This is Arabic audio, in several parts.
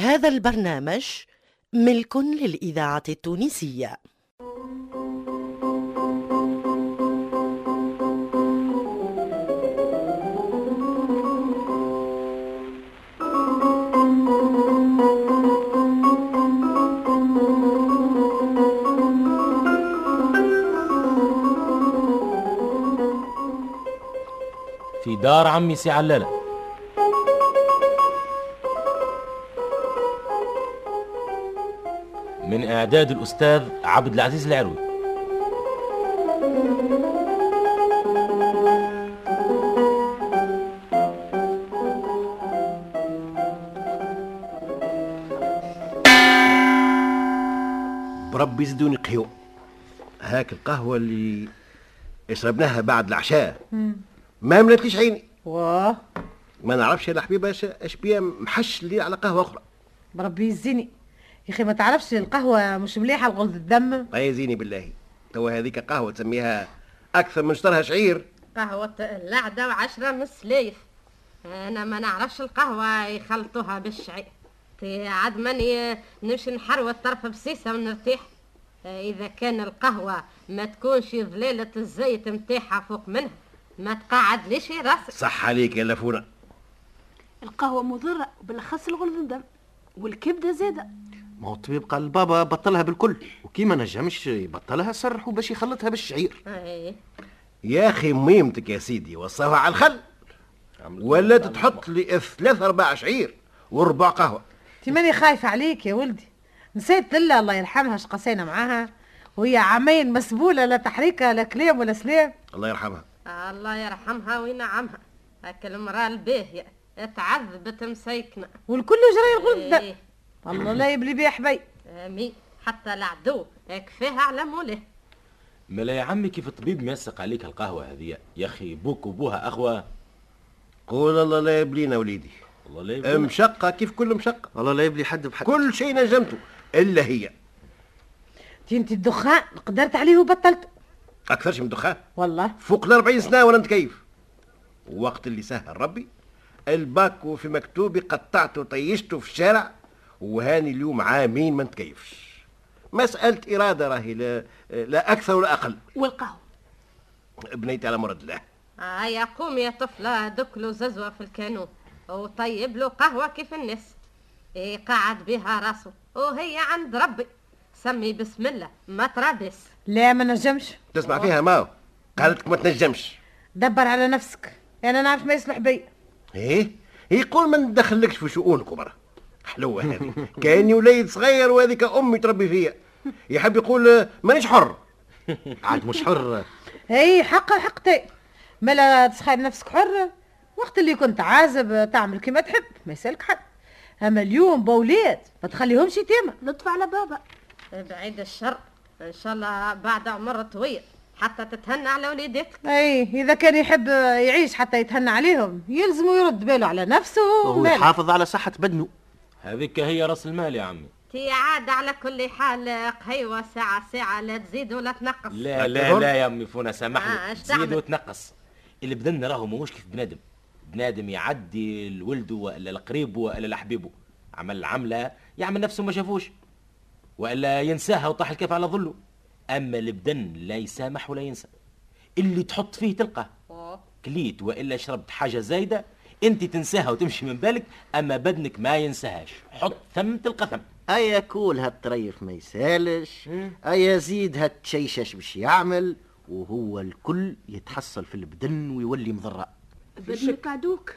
هذا البرنامج ملك للإذاعة التونسية. في دار عمي سي علالة. من إعداد الأستاذ عبد العزيز العروي. بربي يزيدوني قهوة. هاك القهوة اللي شربناها بعد العشاء. ما ملتليش عيني. واه ما نعرفش يا الحبيبة اش بيا محش اللي على قهوة أخرى. بربي يزيني. يا أخي ما تعرفش القهوة مش مليحة لغلظ الدم؟ أي زيني بالله. توا هذيك قهوة تسميها أكثر من شطرها شعير. قهوة اللعدة وعشرة مسليف. أنا ما نعرفش القهوة يخلطوها بالشعير. تي عاد ماني نمشي نحروى الطرف بسيسة ونرتاح. إذا كان القهوة ما تكونش ظليلة الزيت متاعها فوق منها ما تقعد ليش راسك. صح عليك يا لفونة. القهوة مضرة وبالأخص الغلظ الدم والكبدة زادة ما هو الطبيب قال لبابا بطلها بالكل وكيما نجمش يبطلها سرحوا باش يخلطها بالشعير. أي. يا أخي ميمتك يا سيدي وصاها على الخل. ولا تحط لي ثلاث أرباع شعير وربع قهوة. أنت ماني خايفة عليك يا ولدي. نسيت لله الله يرحمها اش قسينا معاها. وهي عامين مسبولة لا تحريكه لا كلام ولا سلام. الله يرحمها. الله يرحمها وينعمها. هاك المرأة الباهية تعذبت مسيكنة والكل الدم إيه. الله لا يبلي بيه حبي آمين. حتى العدو كفاها على موله ملا يا عمي كيف الطبيب ميسق عليك القهوة هذه؟ يا أخي بوك وبوها أخوة. قول الله لا يبلينا وليدي. والله لا يبقى. مشقة كيف كل مشقة؟ الله لا يبلي حد بحد. كل شيء نجمته إلا هي. انت الدخان قدرت عليه وبطلته. أكثرش من دخان والله. فوق ال 40 سنة وأنا كيف وقت اللي سهل ربي الباكو في مكتوبي قطعته وطيشته في الشارع. وهاني اليوم عامين ما نتكيفش. مسألة إرادة راهي لا, لا أكثر ولا أقل. والقهوة. بنيتي على مراد الله. هيا قوم يا طفلة دك له ززوة في الكانون وطيب له قهوة كيف الناس. إيه قعد بها راسه. وهي عند ربي. سمي بسم الله ما ترابس. لا ما نجمش. تسمع فيها ما؟ قالتك ما تنجمش. دبر على نفسك. أنا نعرف ما يصلح بي. إيه؟ يقول ما ندخلكش في شؤونكم برا حلوة هذه. كأني وليد صغير وهذيك امي تربي فيا. يحب يقول مانيش حر. عاد مش حر. هي حق حقتي ملا تسخير نفسك حر وقت اللي كنت عازب تعمل كما تحب ما يسألك حد. أما اليوم بولاد ما تخليهمش يتيمة. لطف على بابا. بعيد الشر. إن شاء الله بعد عمر طويل. حتى تتهنى على وليداتك أي إذا كان يحب يعيش حتى يتهنى عليهم يلزمه يرد باله على نفسه وهو وماله. يحافظ على صحة بدنه. هذيك هي رأس المال يا عمي. تي عاد على كل حال قهيوة ساعة ساعة لا تزيد ولا تنقص. لا لا لا يا أمي فونا آه، سامحني إيش زيد تعمل؟ وتنقص. اللي بدنا راهو ماهوش كيف بنادم. بنادم يعدي لولده ولا لقريبه ولا لحبيبه عمل العملة يعمل نفسه ما شافوش. ولا ينساها وطاح الكيف على ظله. أما البدن لا يسامح ولا ينسى. اللي تحط فيه تلقاه. كليت وإلا شربت حاجة زايدة انت تنساها وتمشي من بالك أما بدنك ما ينساهاش حط ثم تلقى ثم. أيا كول هالطريف ما يسالش أيا زيد هالتشيشش باش يعمل وهو الكل يتحصل في البدن ويولي مضراء بدنك عدوك.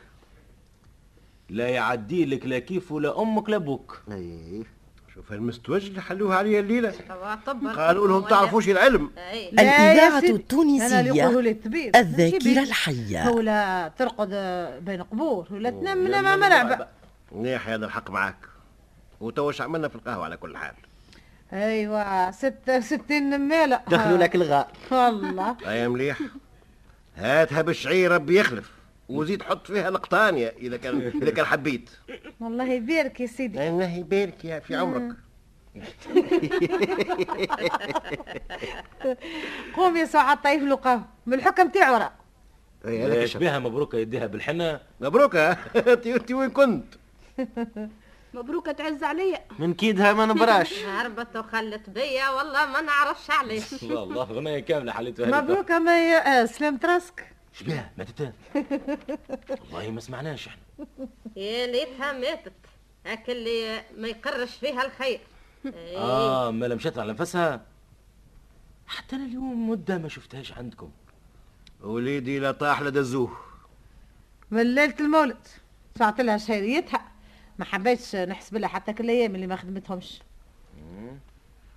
لا يعدي لك لا كيف ولا أمك لا أبوك إيه. شوف المستوج اللي حلوها عليا طب قالوا لهم تعرفوش العلم. اي لي التونسية الطبيب الذاكرة الحية. ولا ترقد بين قبور. ولا تنام نام ملعبة منيح هذا الحق معاك. وتوش عملنا في القهوة على كل حال. ايوا ستة وستين نمالة دخلوا لك الغاء. والله. أي مليح. هاتها بالشعير ربي يخلف وزيد حط فيها نقطانية إذا كان إذا كان حبيت. والله يبارك يا سيدي. الله يبارك يا في عمرك. قوم يا سعاد طيف له قهوة من الحكم تاعو راه. هذاك إيش. بها؟ مبروك يديها بالحنة. مبروك ها انت أنت وين كنت؟ مبروك تعز عليا. من كيدها ما نبراش. هربت وخلت بيا والله ما نعرفش علاش والله غنية كاملة حليتها. مبروك أما يا آه، سلامت راسك شبيه ماتت. والله ما سمعناش إحنا. يا ليتها ماتت. هاك اللي ما يقرش فيها الخير. آه ما مشات على نفسها. حتى أنا اليوم مدة ما شفتهاش عندكم. وليدي لا طاح لا دزوه. من ليلة المولد شعت لها شهريتها. ما حبيتش نحسب لها حتى كل الأيام اللي ما خدمتهمش.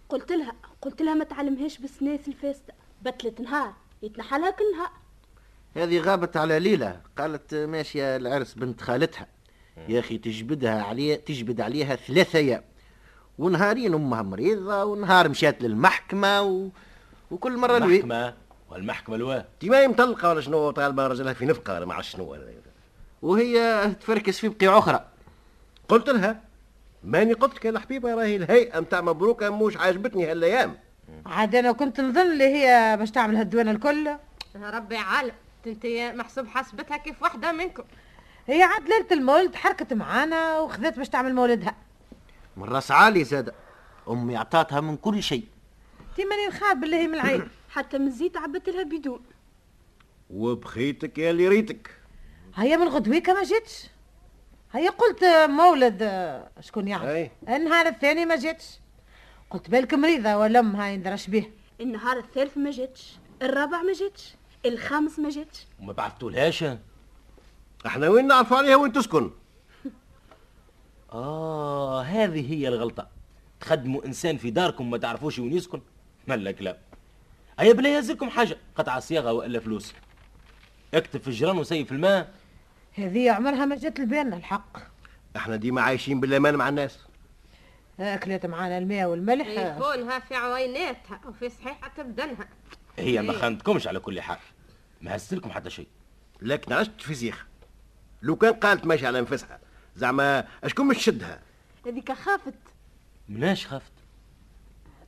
قلت لها قلت لها ما تعلمهاش بالسناس الفاسدة. بتلت نهار يتنحلها كل نهار. هذه غابت على ليلى. قالت ماشية العرس بنت خالتها. يا أخي تجبدها عليه تجبد عليها ثلاثة أيام. ونهارين أمها مريضة ونهار مشات للمحكمة و... وكل مرة الوي المحكمة؟ والمحكمة الواه انت ما مطلقة ولا شنو؟ طالبه رجلها في نفقة ولا ما عرفت شنو. وهي تفركس في بقيع أخرى. قلت لها ماني قلت لك يا الحبيبة راهي الهيئة متاع مبروكة مش عاجبتني هالأيام. عاد أنا كنت نظن اللي هي باش تعمل هالدوانه الكل. ربي عالم. انت محسوب حسبتها كيف واحدة منكم. هي عاد ليله المولد حركت معانا وخذت باش تعمل مولدها. من راس عالي زادة. أمي أعطاتها من كل شيء. تي ماني نخاف بالله هي من العين. حتى من الزيت عبت لها بدون. وبخيتك يا اللي ريتك. هيا من غدويكا ما جيتش؟ هيا قلت مولد شكون يعرف. النهار الثاني ما جيتش. قلت بالك مريضة ولا امها يندرش به النهار الثالث ما جاتش الرابع ما جاتش الخامس ما جاتش. وما بعثتولهاش إحنا وين نعرفوا عليها وين تسكن؟ آه هذه هي الغلطة. تخدموا إنسان في داركم ما تعرفوش وين يسكن. ملا كلام هيا بلا يهزلكم حاجة. قطعة صياغة وإلا فلوس. اكتب في الجيران وسيف الماء. هذه عمرها ما جات لبالنا الحق. إحنا ديما عايشين بالأمان مع الناس. أكلت معانا الماء والملح. يكونها في عويناتها وفي صحيحة بدنها هي ما خانتكمش على كل حال. ما هزلكم حتى شيء. لكن عشت في زيخ لو كان قالت ماشي على نفسها زعما أشكون مش شدها؟ هذيك خافت. مناش خفت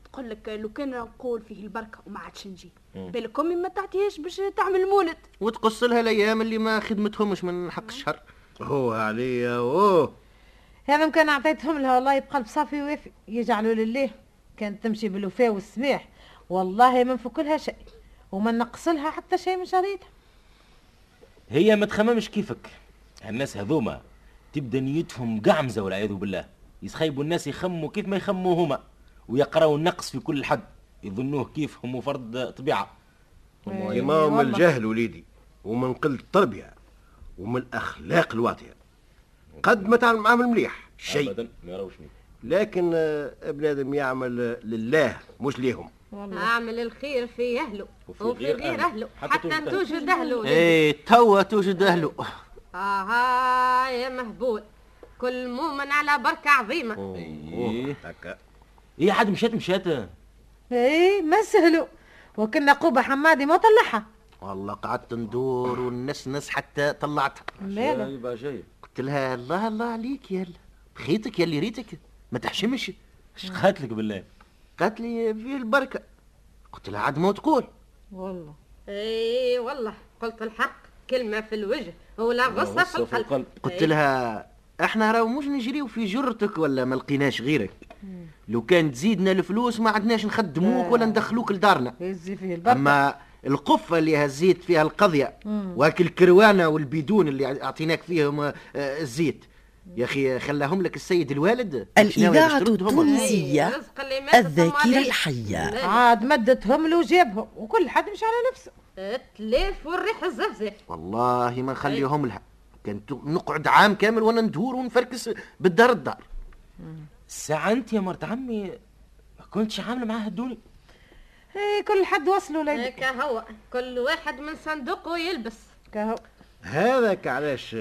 تقول لك لو كان نقول فيه البركة وما عادش نجي. بالك امي ما تعطيهاش باش تعمل مولد. وتقص لها الأيام اللي ما خدمتهمش من حق الشهر هو عليا أوه. هذا كان عطيتهم لها والله بقلب صافي وافي يجعلوا لله. كانت تمشي بالوفاء والسماح والله ما نفك لها شيء. وما نقص لها حتى شيء من شريتها هي ما تخممش كيفك. الناس هذوما تبدأ نيتهم قعمزة والعياذ بالله. يسخيبوا الناس يخموا كيف ما يخموا هما ويقراوا النقص في كل حد. يظنوه كيف هم فرد طبيعة إيه، كما من. الجهل وليدي ومن قلة التربية ومن الأخلاق الواطية. قد ما تعمل معاهم مليح شيء. لكن آه، بنادم يعمل لله مش ليهم. أعمل الخير في أهله وفي وفي غير غير أهله. أهله. حتى حتى توجد توجد أهله. إيه توا توجد أهله. آها يا مهبول. كل مؤمن على بركة عظيمة. إيه هكا. إيه عاد مشات مشات اي ما سهلوا. وكنا قوبة حمادي ما طلعها. والله قعدت ندور ونسنس حتى طلعتها. ماذا جايب قلت لها الله الله عليك يا بخيتك يا اللي ريتك. ما تحشمش. إيش قاتلك بالله؟ قالت لي فيه البركة. قلت لها عاد ما تقول. والله. اي والله. قلت الحق. كلمة في الوجه. ولا غصة في القلب. قلت إي. لها إحنا راهو مش نجريو في جرتك ولا ما لقيناش غيرك. لو كان تزيدنا الفلوس ما عدناش نخدموك ولا ندخلوك لدارنا. أما القفة اللي هزيت فيها القضية. وهاك الكروانه والبيدون اللي أعطيناك فيهم آه، الزيت. يا أخي خلاهم لك السيد الوالد؟ مش ناوي الإذاعة تشترطهم؟ التونسية إي، رزق اللي مات الذاكرة ثم عليه. الحية. لا، عاد مدتهم له وجابهم وكل حد مش على نفسه. تليف والريح الزفزف. والله ما نخليهم لها. كنت نقعد عام كامل وأنا ندور ونفركس بالدار الدار. الساعة أنت يا مرت عمي ما كنتش عاملة معاها الدوني اي كل حد وصلوا لي. هيك هو كل واحد من صندوقه يلبس. كهو. هذاك علاش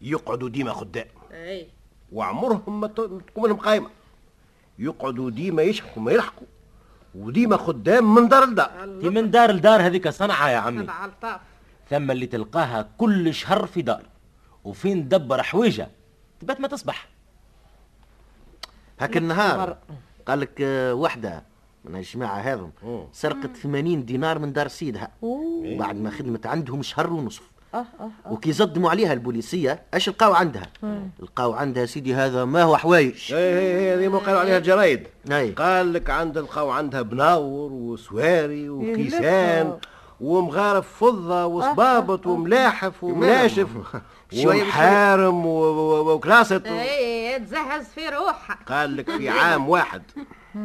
يقعدوا ديما خدام. أي. وعمرهم ما ت- ما تكون لهم قايمة يقعدوا ديما يشحكوا ما يلحقوا وديما خدام من دار لدار. دي من دار لدار هذيك صنعة يا عمي. سبع الطاف. ثم اللي تلقاها كل شهر في دار وفين دبر حويجة تبات ما تصبح. هاك النهار قال لك آه، وحدة من الجماعه هذم. سرقت 80 دينار من دار سيدها. بعد ما خدمت عندهم شهر ونصف. آه آه آه. وكي صدموا عليها البوليسية اش لقاو عندها؟ لقاو عندها سيدي هذا ما هو حوايج. اي اي هذه ما قالوا عليها الجرايد. اي قال لك عند لقاو عندها بناور وسواري وكيسان. ومغارف فضة وصبابط وملاحف ومناشف ومحارم و- و- وكراسة اي تزهز في روحها. قال لك في عام واحد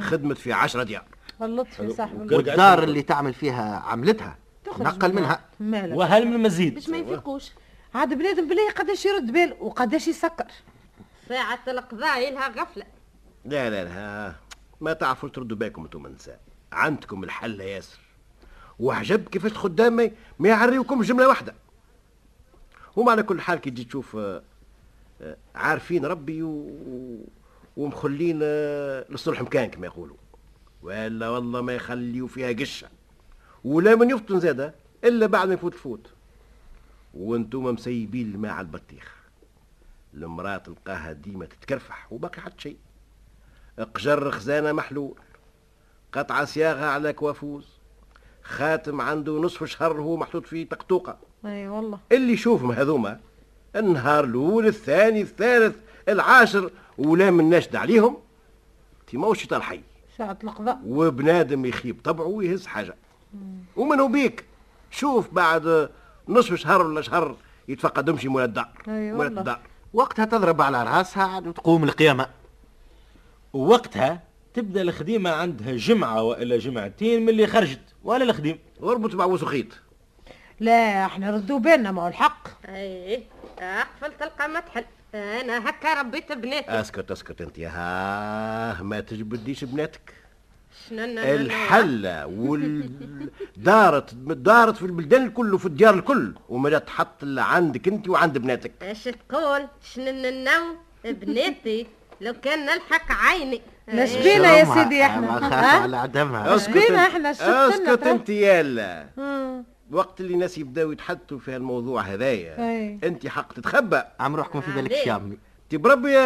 خدمت في عشرة ديار. اللطف يا صاحبي وكرقع والدار اللي تعمل فيها عملتها. نقل منها. مالك. وهل من المزيد باش ما يفيقوش عاد بنادم بلي قداش يرد بال وقداش يسكر. ساعة القضاء لها غفلة. لا لا لا. ما تعرفوا تردوا بالكم أنتم النساء عندكم الحل ياسر. وعجب كيفاش الخدام ما- يعريوكم جملة واحدة. هما على كل حال كي تجي تشوف آه، آه، عارفين ربي و... ومخلين آه، للصلح مكان كما يقولوا. ولا والله ما يخليوا فيها قشة. ولا من يفطن زاده إلا بعد ما يفوت الفوت. وأنتم مسيبين الماء على البطيخ. المرأة تلقاها ديما تتكرفح وباقي حتى شيء. قجر خزانة محلول قطعة صياغة على كوافوز خاتم عنده نصف شهر هو محطوط فيه طقطوقة أي والله. اللي يشوفهم هذوما النهار الأول الثاني الثالث العاشر ولا من ناشد عليهم. تيما الشيطان حي ساعة القضاء. وبنادم يخيب طبعه ويهز حاجة. ومنو بيك. شوف بعد نصف شهر ولا شهر يتفقد يمشي مول الدار. أي مول والله. الدار. وقتها تضرب على راسها عاد وتقوم القيامة. ووقتها تبدأ الخديمة عندها جمعة والا جمعتين من اللي خرجت ولا الخديم. واربط مع وسخيط لا إحنا ردوا بالنا ما هو الحق. أي اقفل تلقى ما تحل. أنا هكا ربيت بناتي أسكت أسكت أنت. ها ما تجبديش بناتك الحلة وال دارت دارت في البلدان الكل وفي الديار الكل وما جات تحط الا عندك انت وعند بناتك إيش تقول شنو بناتي لو كان نلحق عيني لاش إيه. بينا يا. سيدي إحنا؟ على عدمها اسكت بينا انت- إحنا اسكت. انت يالا مم. وقت اللي الناس يبداو يتحدثوا في الموضوع هذايا. انت حق تتخبى عم روحكم في بالك عليه. شامي انت بربي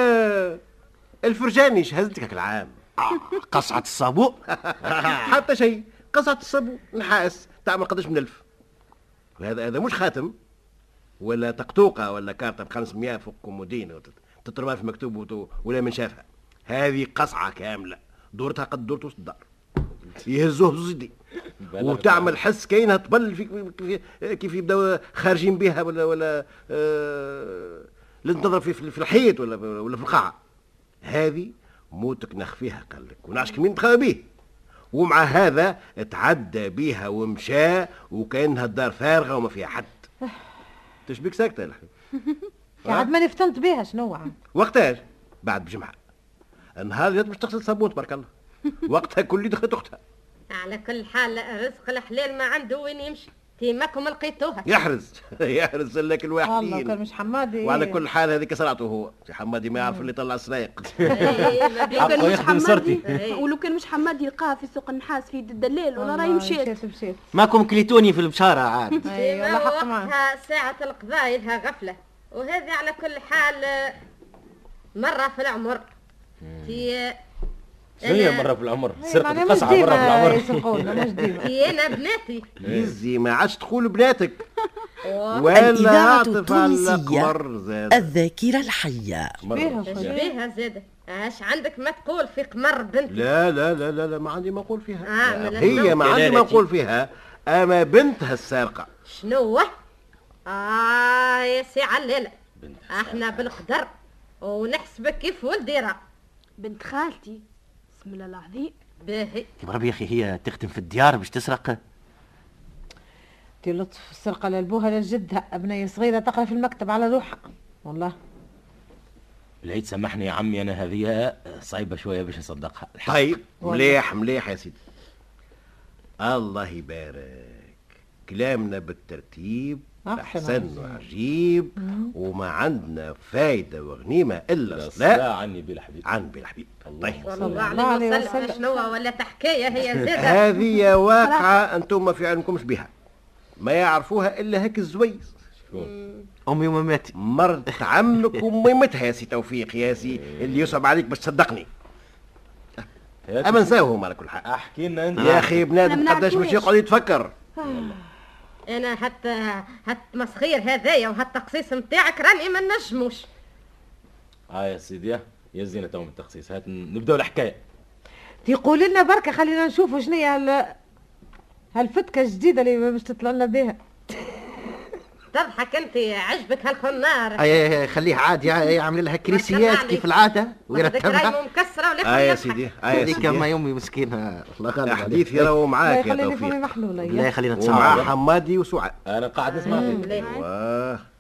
الفرجاني شهزتك هاك العام قصعة الصابون حتى شيء. قصعة الصابون نحاس تعمل قداش من ألف. وهذا هذا مش خاتم ولا طقطوقة ولا كارتة ب 500 فوق كومودين تترمى في مكتوب ولا من شافها. هذه قصعة كاملة. دورتها قد دورة وسط الدار. يهزوه بزوز يدي. وتعمل حس كاينها تبل في كيف يبداو خارجين بها ولا ولا آه لازم تضرب في في الحيط ولا ولا في القاعة. هذه موتك نخفيها قال لك ونعرفش مين تخاف بيه ومع هذا تعدى بيها ومشى وكأنها الدار فارغة وما فيها حد. تشبيك ساكتة يا الحين عاد ما نفتنت بها شنو؟ وقتاش بعد بجمعة. النهار جات باش تغسل صابون تبارك الله. وقتها كل دخلت اختها على كل حال رزق الحلال ما عنده وين يمشي. تيماكم لقيتوها يحرز. يحرز لك والله كان الواحدين مش حمادي. وعلى كل حال هذيك صنعته هو. حمادي ما يعرف اللي يطلع السرايق إيه، ما لو كان حقه مش يخدم. حمادي. ولو كان مش حمادي يلقاها في سوق النحاس في يد الدلال ولا راهي مشيت. ماكم كليتوني في البشارة عاد. ديما والله حق معك وقتها ساعة القضاء لها غفلة. وهذه على كل حال آه، مرة في العمر. في شنو هي أنا- مرة في العمر إي، سرقة معناها مش القصعه مره في العمر يسرقونا مش ديما. في أنا بناتي. يزي ما عادش تقول بناتك. ولا عاطف على القمر زاد الذاكرة الحية. مرة. بيها يا. شوية. بيها زادة اش عندك ما تقول في قمر بنتي. لا لا لا لا, لا ما عندي ما أقول فيها. آه، هي. ما عندي ما. أقول فيها. أما بنتها السارقة. شنو آه يا سي علالة إحنا بالقدر ونحسبك كيف ولدي راه. بنت خالتي. بسم الله العظيم باهي. بربي يا أخي هي تخدم في الديار باش تسرق؟ دي لطف السرقة لأبوها لجدها أبنية صغيرة تقرأ في المكتب على روحها والله. العيد سامحني يا عمي أنا هذه صعيبة شوية باش نصدقها. طيب مليح مليح يا سيدي. الله يبارك. كلامنا بالترتيب أحسن. وعجيب وما عندنا فايدة وغنيمة إلا لا الصلاة. صلاة عني بلا حبيب. عن بالحبيب طيب. صلى الله الله عليه وسلم. شنو ولا تحكاية هي زادة. هذه واقعة أنتم ما في علمكمش بها. ما يعرفوها إلا هيك الزويز. أمي وماماتي مرت عمك وميمتها يا سي توفيق يا سي اللي يصعب عليك باش تصدقني. أما نساوهم على كل حال. أحكي لنا أنت. يا أخي أنا بنادم ما قداش باش. يقعد يتفكر. أنا حتى هالتمسخير هذايا وهالتقصيص نتاعك راني ما نجموش. آه يا سيدي يا زينة تو من التخصيص هات نبداو الحكاية. تقول لنا بركة خلينا نشوفوا شنو هي هال- هالفتكة الجديدة اللي باش تطلع لنا بها. تضحك انت عجبك هالخنار أي أي خليه عادي يعمل لها كريسيات. كيف العادة؟ ويرتبها. مكسره ولا آه يا. سيدي آه يا هذيك ما سيدي. يومي مسكينة. الله غالب راهو الله معاك يا توفيق. لا خلينا ومع نتسامح حمادي وسعاد. أنا قاعد نسمع فيك.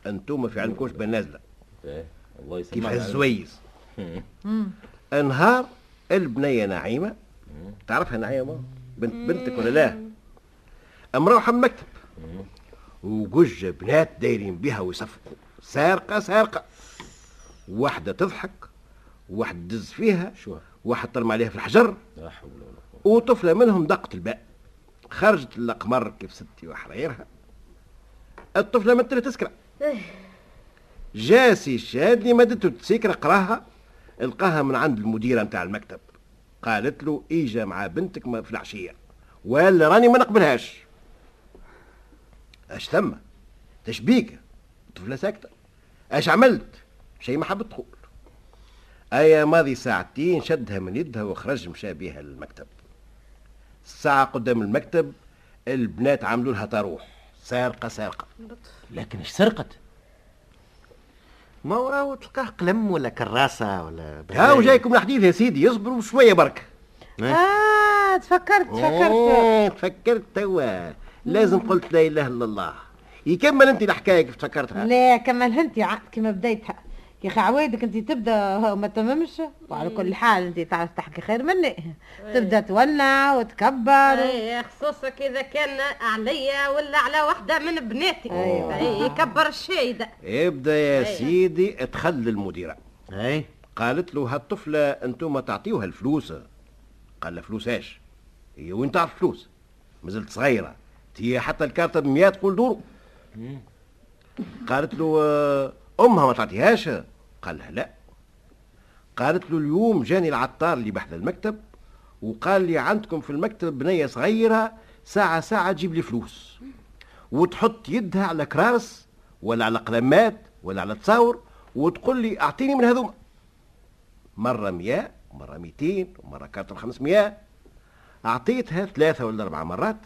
أنتم في عندكمش بنازله إيه، الله كيف يسلمك الزويز أنهار البنية نعيمة. تعرفها نعيمة؟ بنت بنتك ولا لا؟ مروحة من المكتب وجوج بنات دايرين بها ويصفقوا. سارقة سارقة. واحدة تضحك واحد دز فيها شو؟ واحد طرم عليها في الحجر. لا حول ولا قوة. وطفلة منهم دقت الباء. خرجت الأقمر كيف ستي وحرايرها الطفلة مثل تسكر جاسي شادي مدته تسكر قراها. لقاها من عند المديرة متاع المكتب. قالت له اجا مع بنتك ما- في العشية. ولا راني ما نقبلهاش. اش ثم؟ تشبيك. الطفلة ساكتة. اش عملت؟ شيء ما حبت تقول. ايا ماضي ساعتين شدها من يدها وخرج مشى بها للمكتب. الساعة قدام المكتب البنات عملوا لها تروح سارقة سارقة. لكن إيش سرقت؟ ما هو تلقاه قلم ولا كراسة ولا هاو جايكم الحديث يا سيدي. اصبروا شوية برك آه تفكرت تفكرت. تفكرت توا. لازم قلت لا إله إلا الله. يكمل أنت الحكاية كيف تفكرتها؟ لا كمل أنت كما بديتها. يا أخي عوايدك أنت تبدأ وما تممش وعلى كل حال أنت تعرف تحكي خير مني. تبدأ تولع وتكبر اي خصوصك إذا كان عليا ولا على واحدة من بناتي أيوة. أي يكبر الشيء ده. ابدأ يا سيدي ادخل المديرة. اي قالت له هالطفلة أنتم تعطيوها الفلوس. قال لها فلوس إيش؟ هي وين تعرف فلوس. مازلت صغيرة. هي حتى الكارتة ب 100 تقول دورو قالت له آه، أمها ما تعطيهاش. قال لها لا. قالت له اليوم جاني العطار اللي بحذا المكتب وقال لي عندكم في المكتب بنية صغيرة ساعة ساعة تجيب لي فلوس. وتحط يدها على كراس ولا على قلمات ولا على تصاور وتقول لي أعطيني من هذوما. مرة مية ومرة ميتين ومرة كانت خمسمية. أعطيتها ثلاثة ولا أربع مرات.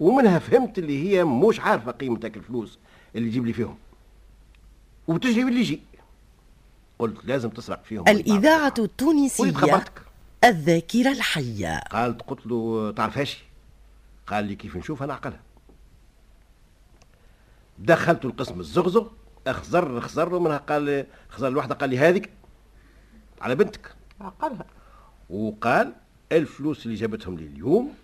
ومنها فهمت اللي هي مش عارفة قيمة الفلوس اللي تجيب لي فيهم. وتجي باللي يجي. قلت لازم تسرق فيهم الإذاعة التونسية الذاكرة الحية. قالت قلت له تعرفهاش قال لي كيف نشوف؟ أنا عقلها دخلت القسم الزغزغ أخزر أخزر منها قال خزر الواحدة قال لي هذيك على بنتك. عقلها وقال الفلوس اللي جابتهم لي اليوم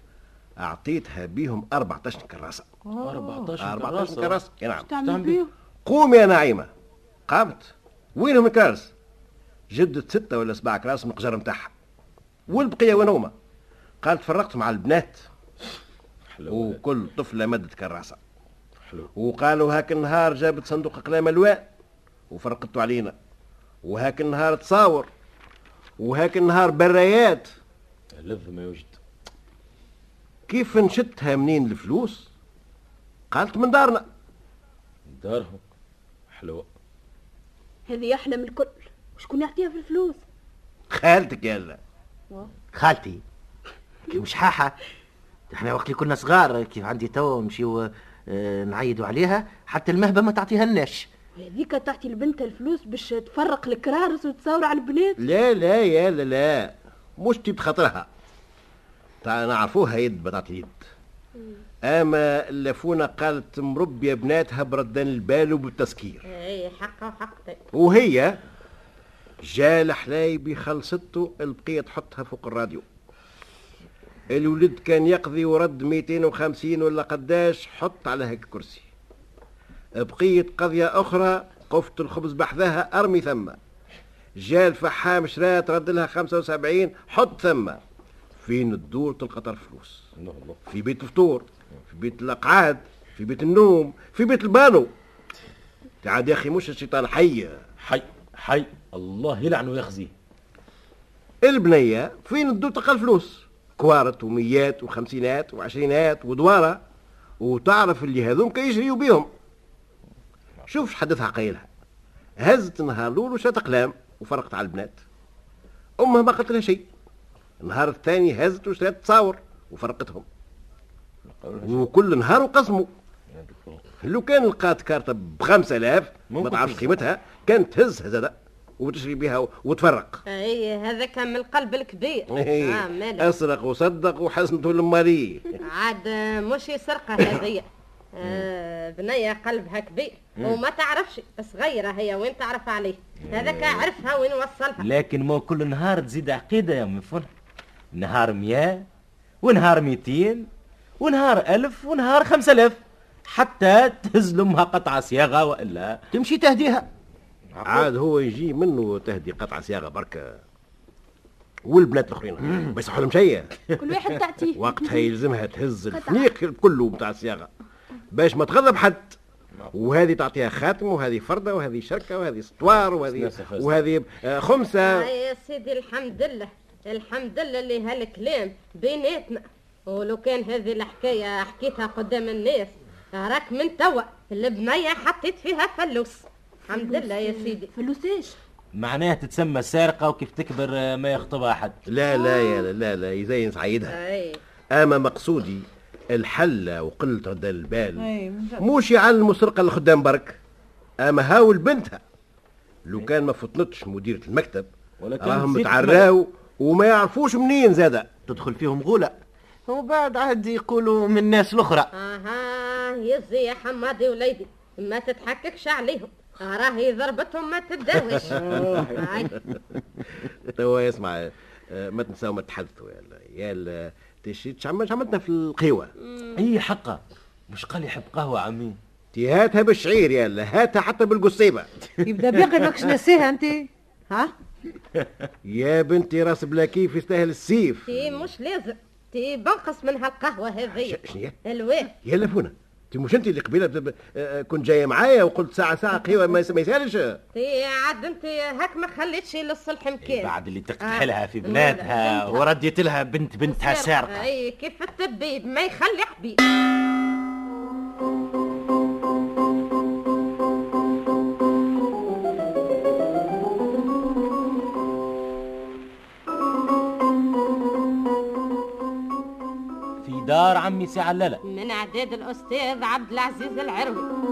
أعطيتها بيهم 14 كراسة. 14 14 كراسة. اي نعم. تعمل بيه قومي يا نعيمة. قامت. وينهم الكراس جدت ستة ولا سبعة كراس من القجر متاعها. والبقية وين هما؟ قالت فرقت مع البنات. حلو وكل طفلة مدت كراسة. حلو. وقالوا هاك النهار جابت صندوق أقلام ألوان وفرقته علينا. وهاك النهار تصاور. وهاك النهار برايات لذ ما يوجد كيف نشدها منين الفلوس؟ قالت من دارنا. دارهم؟ حلوة. هذه أحلى من الكل. وشكون يعطيها في الفلوس؟ خالتك يلا خالتي. كي مش حاحة. إحنا وقت اللي كنا صغار كيف عندي تو نمشيو آه، نعيدوا عليها حتى المهبة ما تعطيها لناش هذيك تعطي لبنتها الفلوس باش تفرق الكرارس وتصور على البنات؟ لا لا يا لا لا. مش تجيب خاطرها تاع نعرفوها يد بتاعت يد. أما اللفونه قالت مربيه بناتها بردان البال وبالتسكير اي حقه وحقتك وهي جا الحلايبي خلصته البقية تحطها فوق الراديو. الولد كان يقضي ورد 250 ولا قداش حط على هيك كرسي. بقية قضية أخرى قفت الخبز بحذاها أرمي ثم. جا الفحام شرات رد لها 75 حط ثم. فين الدور تلقى طرف فلوس. الله الله. في بيت الفطور في بيت الأقعاد في بيت النوم في بيت البانو. تعاد يا أخي مش الشيطان حي. حي حي. الله يلعنه ويخزيه البنية فين الدور تلقى الفلوس؟ كوارت وميات وخمسينات وعشرينات ودوارة. وتعرف اللي هذوك يجريوا بيهم. شوف حدثها قايلها. هزت نهار الأول وشات أقلام وفرقت على البنات. أمها ما قلت لها شيء. النهار الثاني هزت وشات تصاور وفرقتهم. وكل نهار وقسموا لو كان لقات كارتة بخمسة آلاف ما ممكن تعرفش تهز. قيمتها كانت تهز هزادة وتشري بها وتفرق. إي هذا كان من القلب الكبير. آه مالك. أسرق وصدق وحسنته المالي عاد مش سرقة هذه. آه بنية قلبها كبير. وما تعرفش صغيرة هي وين تعرف عليه؟ هذاك عرفها وين وصلها. لكن مو كل نهار تزيد عقيدة يا مفن نهار مياه ونهار ميتين ونهار ألف ونهار خمسة ألاف حتى تهز لأمها قطعة صياغة وإلا. تمشي تهديها. عاد هو يجي منه تهدي قطع صياغة بركة. والبنات الأخرين ما يصحوا لهم شيء. كل واحد تعطيه. وقتها يلزمها تهز الفنيق كله بتاع الصياغه باش ما تغضب حد. وهذه تعطيها خاتم وهذه فردة وهذه شركة وهذه سطوار وهذه. وهذه آه، خمسة. آه يا سيدي الحمد لله. الحمد لله اللي هالكلام بيناتنا. ولو كان هذه الحكاية حكيتها قدام الناس راك من توا البنية حطيت فيها فلوس الحمد لله يا سيدي. فلوسيش معناها تتسمى سارقة وكيف تكبر آه، ما يخطبها أحد. لا لا يا لا لا, لا يزين سعيدها. أي. أما مقصودي الحلة وقلة رد البال. مش يعلموا السرقة الخدام برك. أما هاول بنتها. لو كان ما فطنتش مديرة المكتب راهم زيد متعراو. وما يعرفوش منين زادا تدخل فيهم غولة. وبعد عاد يقولوا من الناس الأخرى. أها يزي يا حمادي وليدي ما تتحككش عليهم. راهي ضربتهم ما تداوش. توا يسمع آه، ما تنساو ما تحدثوا. يا يا تشيت عملت عملتنا في القهوة. أي حقة؟ مش قال يحب قهوة عمي؟ تي هاتها بالشعير يا هاتها حتى بالقصيبة. يبدأ باقي ماكش ناسيها انت ها؟ يا بنتي راس بلا كيف يستاهل السيف. تي مش لازم. تي بنقص من هالقهوة هذه ش- شنيا الواه يا لفونة انت مش انت اللي قبيلة بت- آه، كنت جاية معايا وقلت ساعه ساعة قهوة ما يس- ما يسألش. تي عاد انت هاك ما خليتش للصلح مكان بعد اللي آه. تقتحلها في بناتها بنتها. ورديت لها بنت بنتها سارقة. أي كيف التبيب ما يخلي حبيب. دار عمي سي علالة من اعداد الأستاذ عبد العزيز العروي